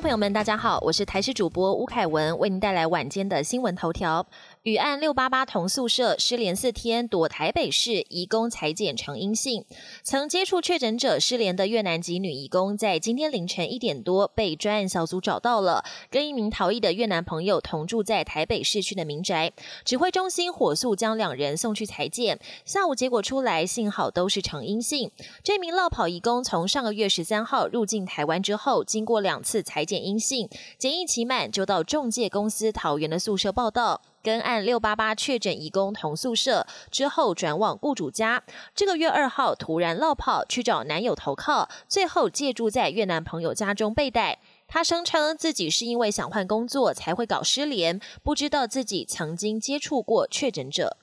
朋友们，大家好，我是台视主播吴凯文，为您带来晚间的新闻头条。与案六八八同宿舍失联四天，躲台北市移工裁检呈阴性。曾接触确诊者失联的越南籍女移工，在今天凌晨一点多被专案小组找到了，跟一名逃逸的越南朋友同住在台北市区的民宅。指挥中心火速将两人送去裁检，下午结果出来，幸好都是呈阴性。这名落跑移工从上个月十三号入境台湾之后，经过两次裁检阴性，检疫期满就到中介公司桃园的宿舍报道。跟案六八八确诊移工同宿舍之后，转往雇主家。这个月二号突然落跑去找男友投靠，最后借住在越南朋友家中被逮。他声称自己是因为想换工作才会搞失联，不知道自己曾经接触过确诊者。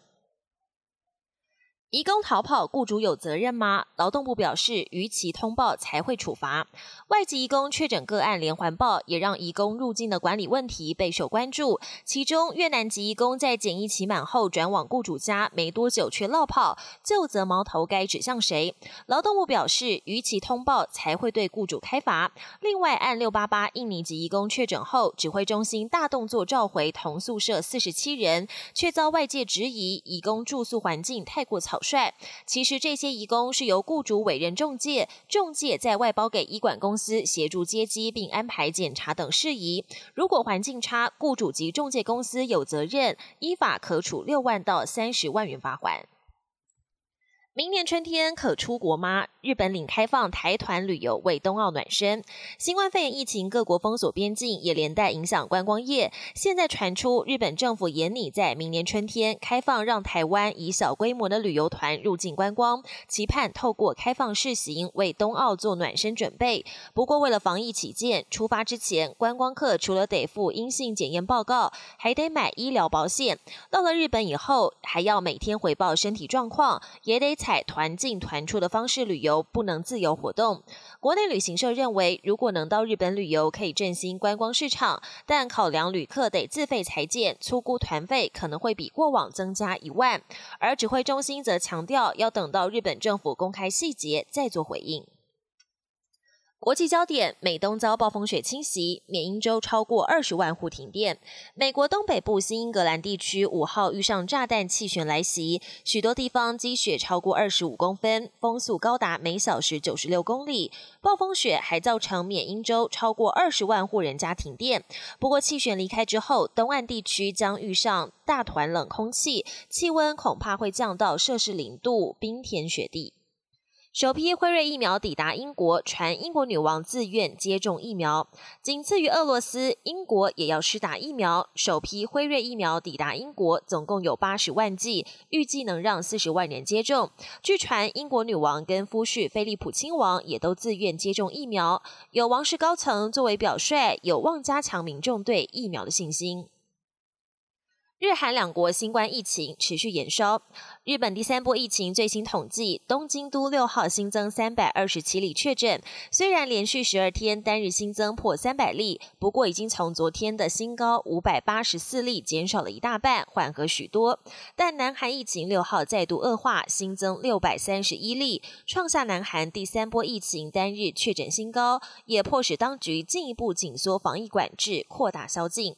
移工逃跑，雇主有责任吗？劳动部表示，逾期通报才会处罚。外籍移工确诊个案连环报，也让移工入境的管理问题备受关注。其中，越南籍移工在检疫期满后转往雇主家没多久却落跑，就责矛头该指向谁？劳动部表示，逾期通报才会对雇主开罚。另外，按六八八印尼籍移工确诊后，指挥中心大动作召回同宿舍四十七人，却遭外界质疑移工住宿环境太过草。帅，其实这些移工是由雇主委任中介，中介再外包给医管公司协助接机并安排检查等事宜。如果环境差，雇主及中介公司有责任，依法可处六万到三十万元罚款。明年春天可出国吗？日本领开放台团旅游为冬奥暖身。新冠肺炎疫情，各国封锁边境，也连带影响观光业。现在传出日本政府严拟在明年春天开放，让台湾以小规模的旅游团入境观光，期盼透过开放试行为冬奥做暖身准备。不过为了防疫起见，出发之前观光客除了得付阴性检验报告，还得买医疗保险。到了日本以后，还要每天回报身体状况，也得。采团进团出的方式旅游，不能自由活动。国内旅行社认为，如果能到日本旅游，可以振兴观光市场，但考量旅客得自费裁剪，粗估团费可能会比过往增加一万。而指挥中心则强调，要等到日本政府公开细节再做回应。国际焦点：美东遭暴风雪侵袭，缅因州超过二十万户停电。美国东北部新英格兰地区五号遇上炸弹气旋来袭，许多地方积雪超过二十五公分，风速高达每小时九十六公里。暴风雪还造成缅因州超过二十万户人家停电。不过，气旋离开之后，东岸地区将遇上大团冷空气，气温恐怕会降到摄氏零度，冰天雪地。首批辉瑞疫苗抵达英国，传英国女王自愿接种疫苗。仅次于俄罗斯，英国也要施打疫苗。首批辉瑞疫苗抵达英国，总共有八十万剂，预计能让四十万人接种。据传，英国女王跟夫婿菲利普亲王也都自愿接种疫苗。有王室高层作为表率，有望加强民众对疫苗的信心。日韩两国新冠疫情持续延烧。日本第三波疫情最新统计，东京都六号新增三百二十七例确诊。虽然连续十二天单日新增破三百例，不过已经从昨天的新高五百八十四例减少了一大半，缓和许多。但南韩疫情六号再度恶化，新增六百三十一例，创下南韩第三波疫情单日确诊新高，也迫使当局进一步紧缩防疫管制，扩大宵禁。